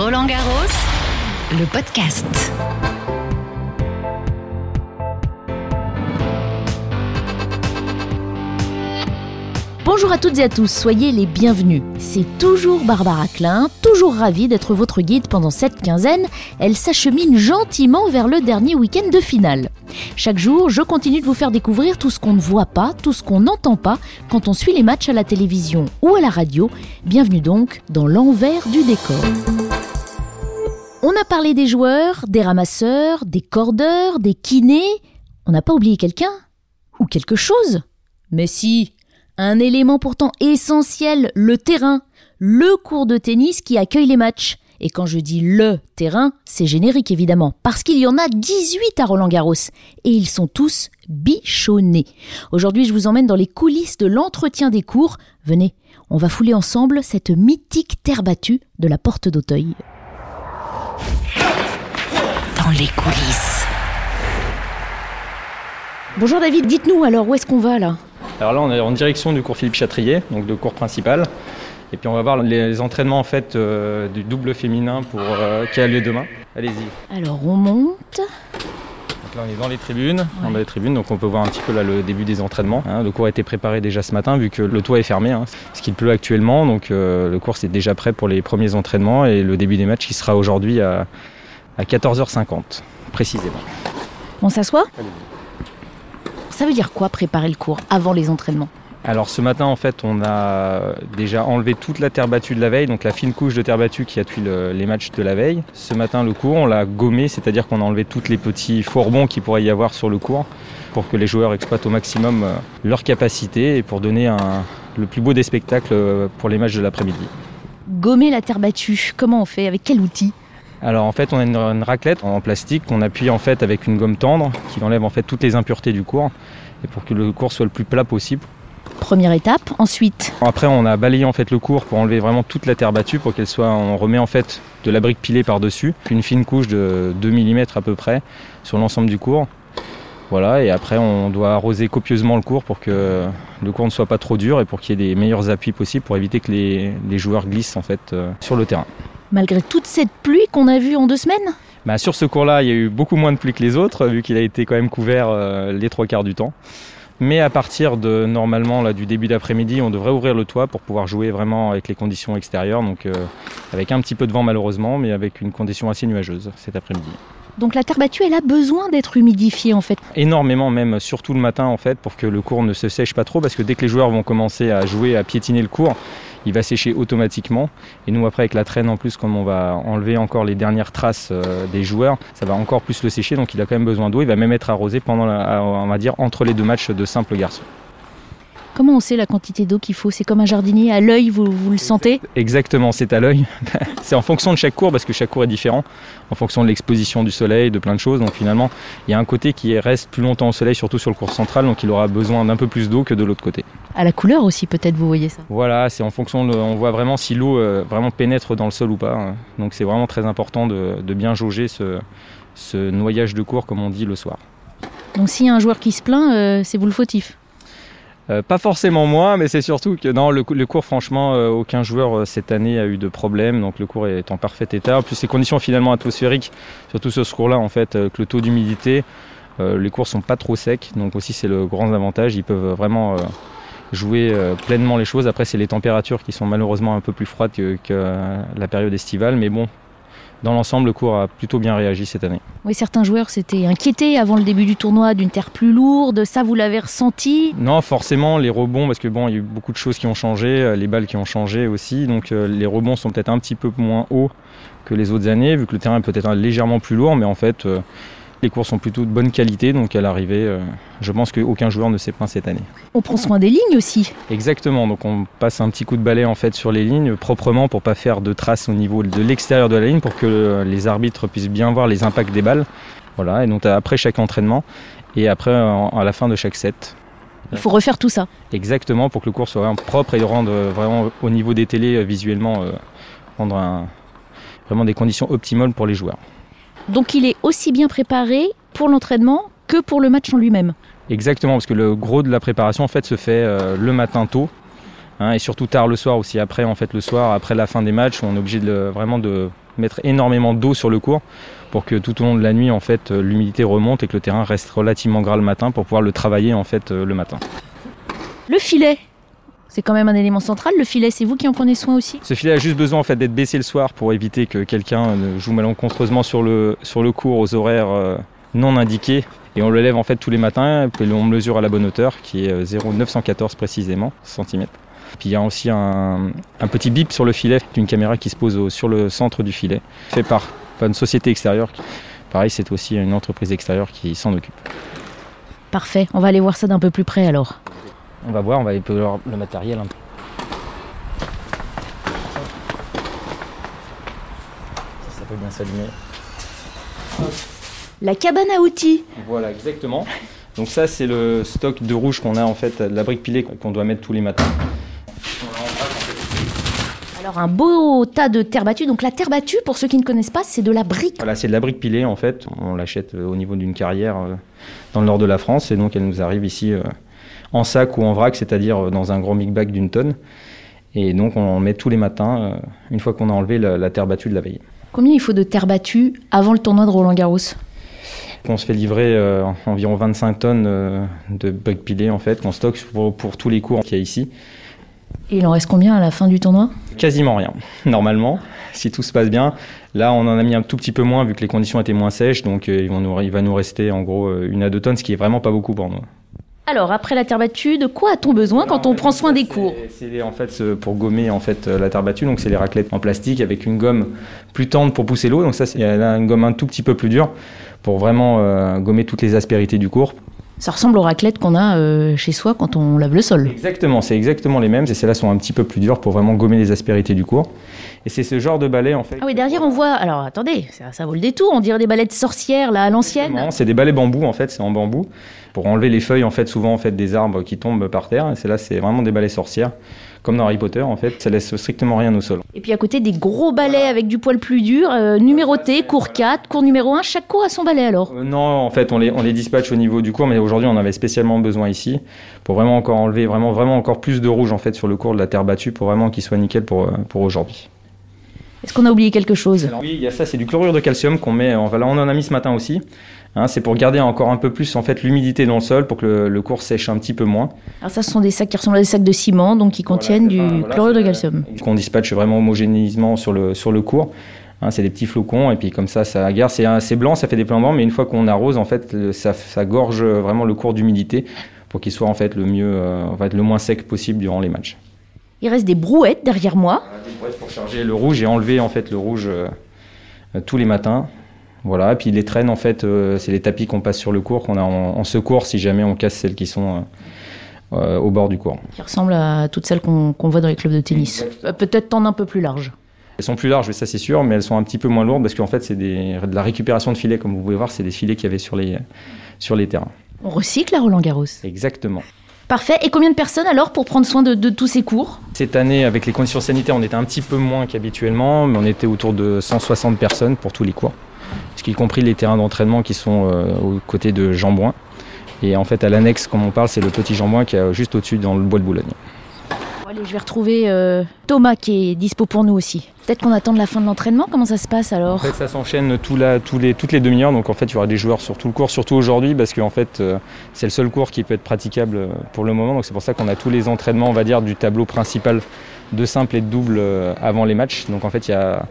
Roland Garros, le podcast. Bonjour à toutes et à tous, soyez les bienvenus. C'est toujours Barbara Klein, toujours ravie d'être votre guide pendant cette quinzaine. Elle s'achemine gentiment vers le dernier week-end de finale. Chaque jour, je continue de vous faire découvrir tout ce qu'on ne voit pas, tout ce qu'on n'entend pas quand on suit les matchs à la télévision ou à la radio. Bienvenue donc dans l'envers du décor. On a parlé des joueurs, des ramasseurs, des cordeurs, des kinés. On n'a pas oublié quelqu'un Ou quelque chose Mais si un élément pourtant essentiel, le terrain, le cours de tennis qui accueille les matchs. Et quand je dis le terrain, c'est générique évidemment, parce qu'il y en a 18 à Roland Garros, et ils sont tous bichonnés. Aujourd'hui, je vous emmène dans les coulisses de l'entretien des cours. Venez, on va fouler ensemble cette mythique terre battue de la porte d'Auteuil. Dans les coulisses. Bonjour David, dites-nous alors où est-ce qu'on va là? Alors là, on est en direction du cours Philippe Chatrier, donc de cours principal. Et puis on va voir les entraînements en fait euh, du double féminin pour, euh, qui a lieu demain. Allez-y. Alors on monte. Donc là on est dans les tribunes, dans les tribunes, donc on peut voir un petit peu là le début des entraînements. hein. Le cours a été préparé déjà ce matin vu que le toit est fermé, hein, ce qu'il pleut actuellement. Donc euh, le cours c'est déjà prêt pour les premiers entraînements et le début des matchs qui sera aujourd'hui à, à 14h50 précisément. On s'assoit? Ça veut dire quoi préparer le cours avant les entraînements? Alors ce matin en fait on a déjà enlevé toute la terre battue de la veille, donc la fine couche de terre battue qui appuie le- les matchs de la veille. Ce matin le cours on l'a gommé, c'est-à-dire qu'on a enlevé tous les petits fourbons qu'il pourrait y avoir sur le cours pour que les joueurs exploitent au maximum euh, leur capacité et pour donner un- le plus beau des spectacles euh, pour les matchs de l'après-midi. Gommer la terre battue, comment on fait? Avec quel outil? Alors en fait on a une, une raclette en plastique qu'on appuie en fait avec une gomme tendre qui enlève en fait toutes les impuretés du cours et pour que le cours soit le plus plat possible. Première étape. Ensuite, Après, on a balayé en fait le cours pour enlever vraiment toute la terre battue pour qu'elle soit. On remet en fait de la brique pilée par dessus, puis une fine couche de 2 mm à peu près sur l'ensemble du cours. Voilà, et après on doit arroser copieusement le cours pour que le cours ne soit pas trop dur et pour qu'il y ait des meilleurs appuis possibles pour éviter que les, les joueurs glissent en fait euh, sur le terrain. Malgré toute cette pluie qu'on a vue en deux semaines Bah, sur ce cours-là, il y a eu beaucoup moins de pluie que les autres, vu qu'il a été quand même couvert euh, les trois quarts du temps. Mais à partir de normalement là, du début d'après-midi, on devrait ouvrir le toit pour pouvoir jouer vraiment avec les conditions extérieures, donc euh, avec un petit peu de vent malheureusement, mais avec une condition assez nuageuse cet après-midi. Donc la terre battue, elle a besoin d'être humidifiée en fait. Énormément même, surtout le matin en fait, pour que le cours ne se sèche pas trop, parce que dès que les joueurs vont commencer à jouer, à piétiner le cours, il va sécher automatiquement. Et nous après avec la traîne en plus, comme on va enlever encore les dernières traces euh, des joueurs, ça va encore plus le sécher, donc il a quand même besoin d'eau. Il va même être arrosé pendant, on va dire, entre les deux matchs de simple garçon. Comment on sait la quantité d'eau qu'il faut? C'est comme un jardinier, à l'œil, vous, vous le sentez? Exactement, c'est à l'œil. c'est en fonction de chaque cours, parce que chaque cours est différent, en fonction de l'exposition du soleil, de plein de choses. Donc finalement, il y a un côté qui reste plus longtemps au soleil, surtout sur le cours central, donc il aura besoin d'un peu plus d'eau que de l'autre côté. À la couleur aussi peut-être, vous voyez ça? Voilà, c'est en fonction, de, on voit vraiment si l'eau euh, vraiment pénètre dans le sol ou pas. hein. Donc c'est vraiment très important de, de bien jauger ce, ce noyage de cours, comme on dit le soir. Donc s'il y a un joueur qui se plaint, euh, c'est vous le fautif? Euh, pas forcément moi, mais c'est surtout que dans le, cou- le cours, franchement, euh, aucun joueur euh, cette année a eu de problème, donc le cours est en parfait état. En plus, les conditions finalement atmosphériques, surtout sur ce cours-là, en fait, avec le taux d'humidité, les cours sont pas trop secs, donc aussi c'est le grand avantage. Ils peuvent vraiment jouer pleinement les choses. Après, c'est les températures qui sont malheureusement un peu plus froides que, que, la période estivale, mais bon, dans l'ensemble, le cours a plutôt bien réagi cette année. Oui, certains joueurs s'étaient inquiétés avant le début du tournoi d'une terre plus lourde. Ça, vous l'avez ressenti? Non, forcément, les rebonds, parce que bon, il y a eu beaucoup de choses qui ont changé, euh, les balles qui ont changé aussi, donc euh, les rebonds sont peut-être un petit peu moins hauts que les autres années, vu que le terrain est peut-être légèrement plus lourd, mais en fait, euh, les cours sont plutôt de bonne qualité, donc à l'arrivée, euh, je pense qu'aucun joueur ne s'est plaint cette année. On prend soin des lignes aussi. Exactement, donc on passe un petit coup de balai en fait sur les lignes proprement pour pas faire de traces au niveau de l'extérieur de la ligne, pour que les arbitres puissent bien voir les impacts des balles. Voilà, et donc après chaque entraînement et après à la fin de chaque set. Il faut refaire tout ça. Exactement, pour que le cours soit vraiment propre et rendre euh, vraiment au niveau des télés euh, visuellement, euh, rendre un- vraiment des conditions optimales pour les joueurs. Donc il est aussi bien préparé pour l'entraînement que pour le match en lui-même. Exactement, parce que le gros de la préparation en fait se fait euh, le matin tôt. hein, et surtout tard le soir aussi après en fait le soir après la fin des matchs où on est obligé de vraiment de mettre énormément d'eau sur le cours pour que tout au long de la nuit en fait l'humidité remonte et que le terrain reste relativement gras le matin pour pouvoir le travailler en fait le matin. Le filet, c'est quand même un élément central. Le filet, c'est vous qui en prenez soin aussi? Ce filet a juste besoin en fait d'être baissé le soir pour éviter que quelqu'un ne joue malencontreusement sur le, sur le cours aux horaires euh, non indiqués. Et on le lève en fait tous les matins, et on mesure à la bonne hauteur, qui est 0,914 précisément, centimètres. Puis il y a aussi un, un, petit bip sur le filet d'une caméra qui se pose au, sur le centre du filet, fait par, par une société extérieure. Pareil, c'est aussi une entreprise extérieure qui s'en occupe. Parfait, on va aller voir ça d'un peu plus près alors. On va voir, on va voir le matériel. Ça peut bien s'allumer. La cabane à outils. Voilà, exactement. Donc ça, c'est le stock de rouge qu'on a en fait, la brique pilée qu'on doit mettre tous les matins. Alors un beau tas de terre battue. Donc la terre battue, pour ceux qui ne connaissent pas, c'est de la brique. Voilà, c'est de la brique pilée en fait. On l'achète au niveau d'une carrière euh, dans le nord de la France et donc elle nous arrive ici euh, en sac ou en vrac, c'est-à-dire dans un grand big bag d'une tonne. Et donc on met tous les matins, euh, une fois qu'on a enlevé la, la, terre battue de la veille. Combien il faut de terre battue avant le tournoi de Roland Garros? On se fait livrer euh, environ 25 tonnes euh, de briques pilées en fait, qu'on stocke pour, pour, tous les cours qu'il y a ici. Et il en reste combien à la fin du tournoi? Quasiment rien, normalement, si tout se passe bien. Là, on en a mis un tout petit peu moins vu que les conditions étaient moins sèches, donc nous, il va nous rester en gros une à deux tonnes, ce qui est vraiment pas beaucoup pour nous. Alors, après la terre battue, de quoi a-t-on besoin quand on prend soin des cours C'est en fait pour gommer en fait la terre battue. Donc c'est les raclettes en plastique avec une gomme plus tendre pour pousser l'eau. Donc ça, c'est une gomme un tout petit peu plus dure pour vraiment euh, gommer toutes les aspérités du cours. Ça ressemble aux raclettes qu'on a euh, chez soi quand on lave le sol. Exactement, c'est exactement les mêmes. Et celles-là sont un petit peu plus dures pour vraiment gommer les aspérités du cours. Et c'est ce genre de balai en fait. Ah oui, derrière on voit. Alors attendez, ça, ça vaut le détour. On dirait des balais de sorcières là à l'ancienne. C'est des balais bambou en fait, c'est en bambou pour enlever les feuilles en fait souvent en fait des arbres qui tombent par terre. Et c'est là, c'est vraiment des balais sorcières, comme dans Harry Potter en fait. Ça laisse strictement rien au sol. Et puis à côté des gros balais avec du poil plus dur, euh, numérotés, cours 4, cours numéro 1. Chaque cours a son balai alors. Euh, non, en fait on les on les dispatche au niveau du cours, mais aujourd'hui on avait spécialement besoin ici pour vraiment encore enlever vraiment vraiment encore plus de rouge en fait sur le cours de la terre battue pour vraiment qu'il soit nickel pour pour aujourd'hui. Est-ce qu'on a oublié quelque chose? Alors Oui, il y a ça, c'est du chlorure de calcium qu'on met. Enfin, là, on en a mis ce matin aussi. Hein, c'est pour garder encore un peu plus en fait l'humidité dans le sol pour que le, le, cours sèche un petit peu moins. Alors ça, ce sont des sacs qui ressemblent à des sacs de ciment, donc qui contiennent voilà, du voilà, chlorure de calcium. Qu'on dispatche vraiment homogénéisement sur le sur le cours. Hein, c'est des petits flocons et puis comme ça, ça garde. C'est blanc, ça fait des plans blancs, mais une fois qu'on arrose, en fait, ça, ça, gorge vraiment le cours d'humidité pour qu'il soit en fait le mieux, euh, en fait, le moins sec possible durant les matchs. Il reste des brouettes derrière moi. Des brouettes pour charger le rouge et enlever en fait le rouge euh, tous les matins. Voilà, et puis les traînes en fait, euh, c'est les tapis qu'on passe sur le cours qu'on a en, en, secours si jamais on casse celles qui sont euh, au bord du cours. Qui ressemblent à toutes celles qu'on qu voit dans les clubs de tennis. Peut-être en un peu plus large. Elles sont plus larges, ça c'est sûr, mais elles sont un petit peu moins lourdes parce qu'en fait c'est de la récupération de filets, comme vous pouvez voir, c'est des filets qu'il y avait sur les, sur les terrains. On recycle à Roland Garros. Exactement. Parfait. Et combien de personnes alors pour prendre soin de, de, tous ces cours? Cette année, avec les conditions sanitaires, on était un petit peu moins qu'habituellement, mais on était autour de 160 personnes pour tous les cours, ce qui compris les terrains d'entraînement qui sont euh, aux côtés de Jambouin. Et en fait, à l'annexe, comme on parle, c'est le petit Jambouin qui est juste au-dessus dans le bois de Boulogne. Allez, je vais retrouver euh, Thomas qui est dispo pour nous aussi. Peut-être qu'on attend de la fin de l'entraînement. Comment ça se passe alors? En fait, ça s'enchaîne tout les, toutes les demi-heures. Donc en fait, il y aura des joueurs sur tout le cours, surtout aujourd'hui, parce qu'en fait, euh, c'est le seul cours qui peut être praticable pour le moment. Donc c'est pour ça qu'on a tous les entraînements, on va dire, du tableau principal de simple et de double euh, avant les matchs. Donc en fait, il n'y a,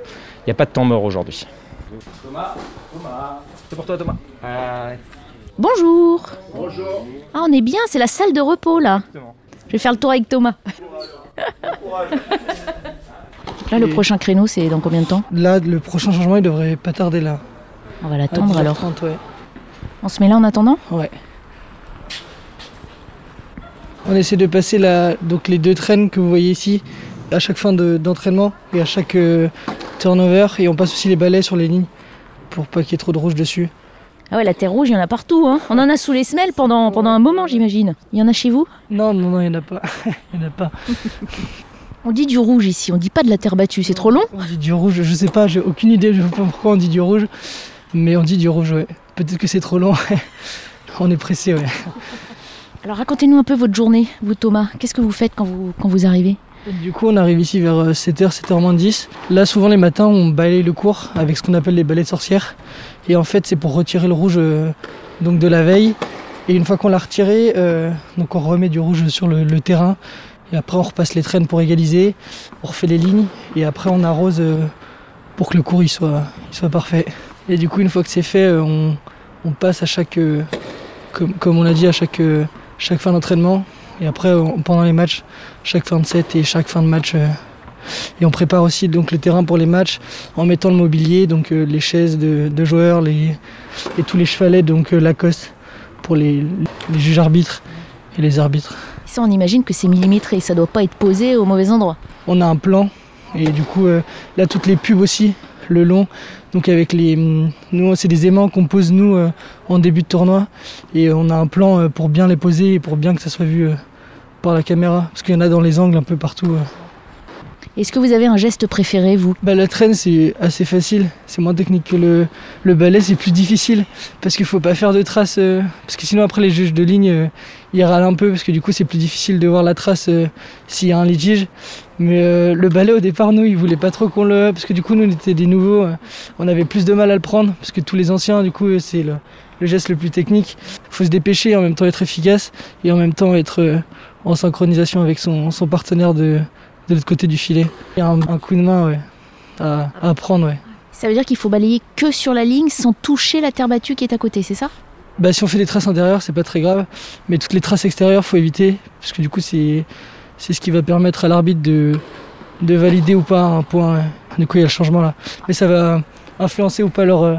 a, pas de temps mort aujourd'hui. Thomas, Thomas, c'est pour toi, Thomas. Ah, ouais. Bonjour. Bonjour. Ah, on est bien. C'est la salle de repos là. Exactement. Je vais faire le tour avec Thomas. Là, le prochain créneau, c'est dans combien de temps Là, le prochain changement, il devrait pas tarder là. On va l'attendre alors. 30, ouais. On se met là en attendant Ouais. On essaie de passer la, donc les deux traînes que vous voyez ici à chaque fin d'entraînement de, et à chaque euh, turnover. Et on passe aussi les balais sur les lignes pour pas qu'il y ait trop de rouge dessus. Ah ouais, la terre rouge, il y en a partout. Hein. On en a sous les semelles pendant, pendant un moment, j'imagine. Il y en a chez vous? Non, non, non, il n'y en a pas. il y en a pas. on dit du rouge ici, on dit pas de la terre battue, c'est trop long On dit du rouge, je sais pas, j'ai aucune idée, je sais pas pourquoi on dit du rouge. Mais on dit du rouge, ouais. Peut-être que c'est trop long. on est pressé, ouais. Alors racontez-nous un peu votre journée, vous Thomas. Qu'est-ce que vous faites quand vous, quand vous arrivez? Du coup, on arrive ici vers euh, 7h, 7h moins 10. Là, souvent les matins, on balaye le cours avec ce qu'on appelle les balais de sorcières. Et en fait, c'est pour retirer le rouge euh, donc de la veille. Et une fois qu'on l'a retiré, euh, on remet du rouge sur le, terrain. Et après, on repasse les traînes pour égaliser. On refait les lignes. Et après, on arrose pour que le cours il soit, parfait. Et du coup, une fois que c'est fait, on, passe à comme, on l'a dit, à chaque fin d'entraînement. Et après, on- pendant les matchs, chaque fin de set et chaque fin de match. euh, et on prépare aussi donc le terrain pour les matchs en mettant le mobilier, donc euh, les chaises de, de joueurs, les, et tous les chevalets, donc euh, Lacoste pour les, les juges arbitres et les arbitres. Ça, on imagine que c'est millimétré, ça doit pas être posé au mauvais endroit. On a un plan et du coup euh, là toutes les pubs aussi le long. Donc avec les nous c'est des aimants qu'on pose nous euh, en début de tournoi. Et on a un plan euh, pour bien les poser et pour bien que ça soit vu euh, par la caméra. Parce qu'il y en a dans les angles un peu partout. Est-ce que vous avez un geste préféré, vous? Bah, la traîne c'est assez facile, c'est moins technique que le, le balai, c'est plus difficile. Parce qu'il faut pas faire de traces euh, parce que sinon après les juges de ligne euh, ils râlent un peu parce que du coup c'est plus difficile de voir la trace euh, s'il y a un litige. Mais euh, le balai au départ nous ils voulaient pas trop qu'on le parce que du coup nous on était des nouveaux, euh, on avait plus de mal à le prendre parce que tous les anciens du coup c'est le, geste le plus technique. Faut se dépêcher et en même temps être efficace et en même temps être en synchronisation avec son, partenaire de, l'autre côté du filet. Il y a un, coup de main ouais, à, prendre. Ça veut dire qu'il faut balayer que sur la ligne sans toucher la terre battue qui est à côté, c'est ça? Bah, si on fait des traces intérieures, c'est pas très grave, mais toutes les traces extérieures, faut éviter, parce que du coup, c'est ce qui va permettre à l'arbitre de, de valider ou pas un point. Du coup, il y a le changement là. Mais ça va influencer ou pas leur, euh,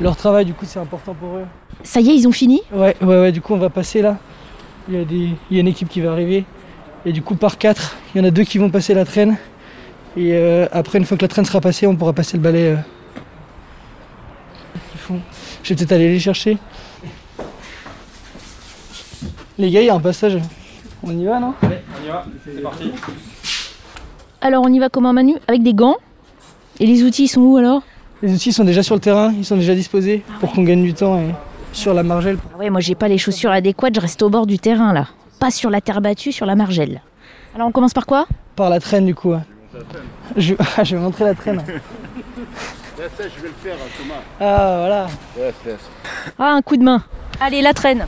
leur travail, du coup, c'est important pour eux. Ça y est, ils ont fini? Ouais, ouais, ouais, du coup, on va passer là. Il y a, des, il y a une équipe qui va arriver, et du coup, par quatre, il y en a deux qui vont passer la traîne. Et euh, après, une fois que la traîne sera passée, on pourra passer le balai. euh. Vais peut-être aller les chercher. Les gars, il y a un passage. On y va, non Allez, on y va, c'est parti. Alors, on y va comme un manu avec des gants. Et les outils, ils sont où alors Les outils sont déjà sur le terrain, ils sont déjà disposés pour qu'on gagne du temps et sur la margelle. Ah Ouais, moi j'ai pas les chaussures adéquates, je reste au bord du terrain là. Pas sur la terre battue, sur la margelle. Alors on commence par quoi Par la traîne, du coup. ouais. Je, je vais montrer la traîne. Là, ça, je vais le faire, Thomas. Ah, voilà. Ah, un coup de main. Allez, la traîne.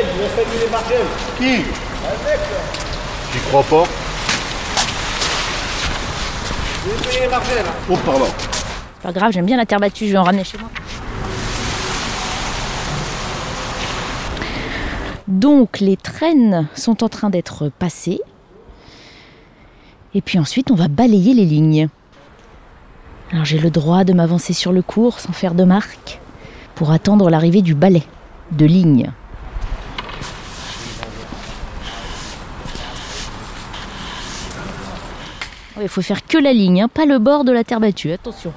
Il. Qui J'y crois pas. Je vais payer les margelles. Oh, pardon. Pas grave, j'aime bien la terre battue, je vais en ramener chez moi. Donc les traînes sont en train d'être passées. Et puis ensuite, on va balayer les lignes. Alors j'ai le droit de m'avancer sur le cours sans faire de marque pour attendre l'arrivée du balai de ligne. Il faut faire que la ligne, hein, pas le bord de la terre battue, attention.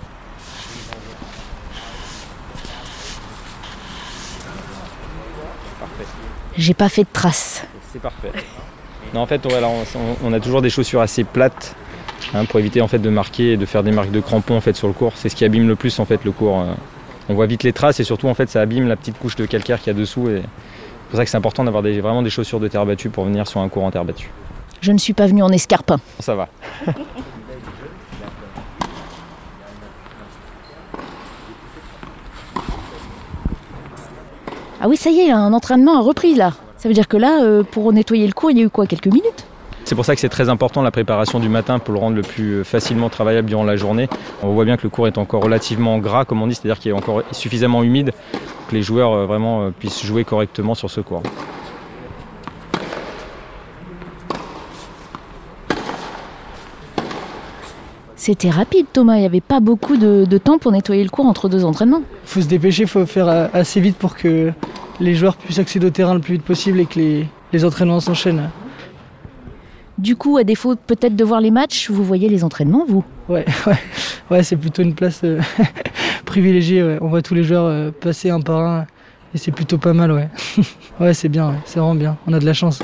J'ai pas fait de traces. C'est parfait. Non, en fait, on, on a toujours des chaussures assez plates hein, pour éviter en fait de marquer et de faire des marques de crampons en fait sur le cours. C'est ce qui abîme le plus en fait le cours. euh. On voit vite les traces et surtout en fait ça abîme la petite couche de calcaire qu'il y a dessous. Et c'est pour ça que c'est important d'avoir des- vraiment des chaussures de terre battue pour venir sur un cours en terre battue. Je ne suis pas venue en escarpin. Ça va. Ah oui, ça y est, un entraînement a repris là. Ça veut dire que là, euh, pour nettoyer le cours, il y a eu quoi Quelques minutes? C'est pour ça que c'est très important la préparation du matin pour le rendre le plus facilement travaillable durant la journée. On voit bien que le cours est encore relativement gras, comme on dit, c'est-à-dire qu'il est encore suffisamment humide pour que les joueurs euh, vraiment euh, puissent jouer correctement sur ce cours. C'était rapide, Thomas. Il n'y avait pas beaucoup de, de temps pour nettoyer le cours entre deux entraînements. faut se dépêcher, faut faire assez vite pour que les joueurs puissent accéder au terrain le plus vite possible et que les, les entraînements s'enchaînent. Du coup, à défaut peut-être de voir les matchs, vous voyez les entraînements, vous? Ouais, ouais, ouais c'est plutôt une place euh, privilégiée. ouais. On voit tous les joueurs euh, passer un par un et c'est plutôt pas mal, ouais. ouais, c'est bien, ouais. c'est vraiment bien. On a de la chance.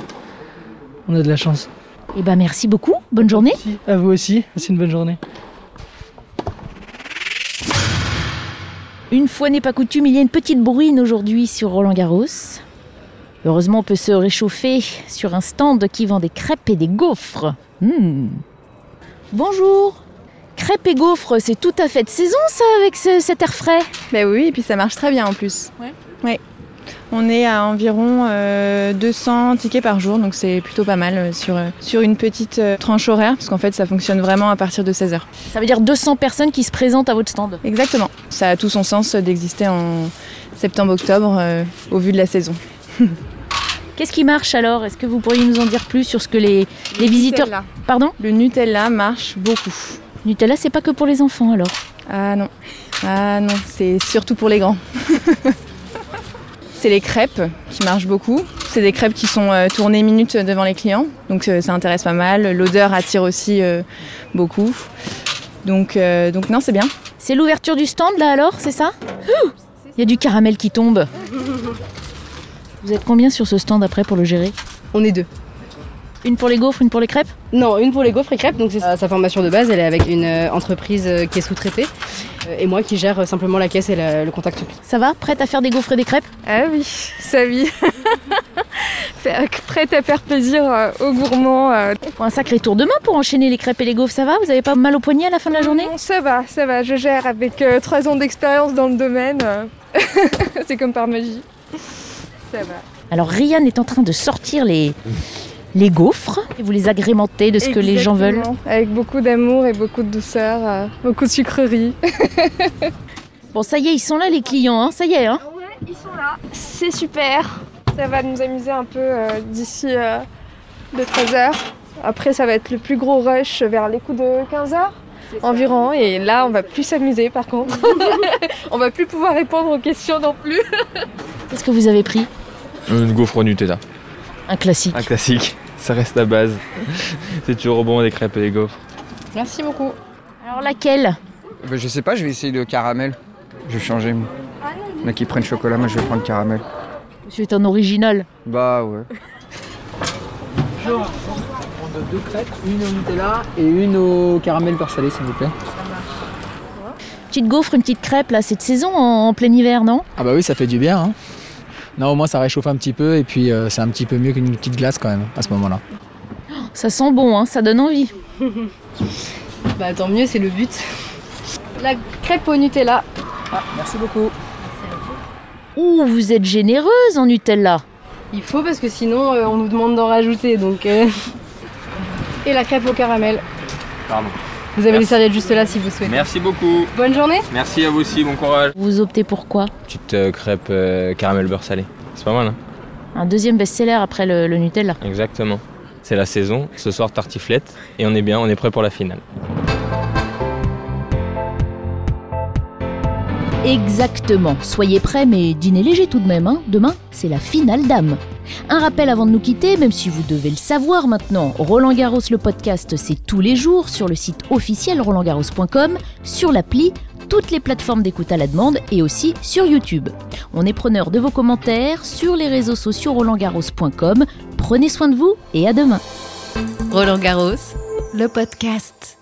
On a de la chance. Eh ben merci beaucoup, bonne journée. À vous aussi, c'est une bonne journée. Une fois n'est pas coutume, il y a une petite bruine aujourd'hui sur Roland Garros. Heureusement, on peut se réchauffer sur un stand qui vend des crêpes et des gaufres. Hmm. Bonjour Crêpes et gaufres, c'est tout à fait de saison ça avec ce- cet air frais. Bah oui, et puis ça marche très bien en plus. Ouais. Ouais. On est à environ euh, 200 tickets par jour, donc c'est plutôt pas mal euh, sur, euh, sur une petite euh, tranche horaire, parce qu'en fait ça fonctionne vraiment à partir de 16h. Ça veut dire 200 personnes qui se présentent à votre stand. Exactement. Ça a tout son sens d'exister en septembre-octobre euh, au vu de la saison. Qu'est-ce qui marche alors? Est-ce que vous pourriez nous en dire plus sur ce que les, les visiteurs... Nutella. Pardon? Le Nutella marche beaucoup. Nutella, c'est pas que pour les enfants alors? Ah non. Ah non, c'est surtout pour les grands. c'est les crêpes qui marchent beaucoup. C'est des crêpes qui sont euh, tournées minutes devant les clients, donc euh, ça intéresse pas mal. L'odeur attire aussi euh, beaucoup. Donc, euh, donc non, c'est bien. C'est l'ouverture du stand là alors, c'est ça? Ouh Il y a du caramel qui tombe. Vous êtes combien sur ce stand après pour le gérer? On est deux. Une pour les gaufres, une pour les crêpes? Non, une pour les gaufres et crêpes, donc c'est sa sa formation de base, elle est avec une euh, entreprise euh, qui est sous-traitée, et moi qui gère euh, simplement la caisse et la- le contact. Ça va Prête à faire des gaufres et des crêpes? Ah oui, ça oui. Faire- Prête à faire plaisir euh, aux gourmands. euh. Faut un sacré tour de main pour enchaîner les crêpes et les gaufres, ça va? Vous avez pas mal au poignet à la fin de la journée? Non, ça va, ça va. Je gère avec euh, trois ans d'expérience dans le domaine. euh. C'est comme par magie. Ça va. Alors Ryan est en train de sortir les, les gaufres et vous les agrémentez de ce que les gens veulent. Avec beaucoup d'amour et beaucoup de douceur, euh, beaucoup de sucreries. Bon ça y est, ils sont là les clients, hein, ça y est. Hein Ouais, ils sont là. C'est super. Ça va nous amuser un peu euh, d'ici euh, de 13h. Après, ça va être le plus gros rush vers les coups de 15h environ. Et là, on va plus s'amuser par contre. on va plus pouvoir répondre aux questions non plus. Qu'est-ce que vous avez pris? Une gaufre au Nutella. Un classique. Un classique, ça reste la base. C'est toujours bon les crêpes et les gaufres. Merci beaucoup. Alors laquelle? Bah, je sais pas, je vais essayer le caramel. Je vais changer. moi. Il y en a qui prennent chocolat, moi je vais prendre caramel. Monsieur est un original. Bah ouais. deux crêpes, une au Nutella et une au caramel beurre salé, s'il vous plaît. Petite gaufre, une petite crêpe là, c'est de saison en, en plein hiver, non? Ah bah oui, ça fait du bien. Hein. Non, au moins ça réchauffe un petit peu et puis euh, c'est un petit peu mieux qu'une petite glace quand même à ce moment-là. Ça sent bon, hein, ça donne envie. Bah tant mieux, c'est le but. La crêpe au Nutella. Ah, merci beaucoup. Ouh, vous êtes généreuse en Nutella. Il faut parce que sinon euh, on nous demande d'en rajouter, donc... euh, Et la crêpe au caramel. Pardon. Vous avez Merci. les serviettes juste là si vous souhaitez. Merci beaucoup. Bonne journée Merci à vous aussi, bon courage. Vous optez pour quoi Petite euh, crêpe euh, caramel beurre salé. C'est pas mal, hein Un deuxième best-seller après le, le Nutella. Exactement. C'est la saison. Ce soir, tartiflette. Et on est bien, on est prêt pour la finale. Exactement. Soyez prêts, mais dînez léger tout de même. Hein. Demain, c'est la finale d'âme. Un rappel avant de nous quitter, même si vous devez le savoir maintenant, Roland Garros le podcast, c'est tous les jours sur le site officiel rolandgarros.com, sur l'appli, toutes les plateformes d'écoute à la demande et aussi sur YouTube. On est preneur de vos commentaires sur les réseaux sociaux rolandgarros.com. Prenez soin de vous et à demain. Roland Garros, le podcast.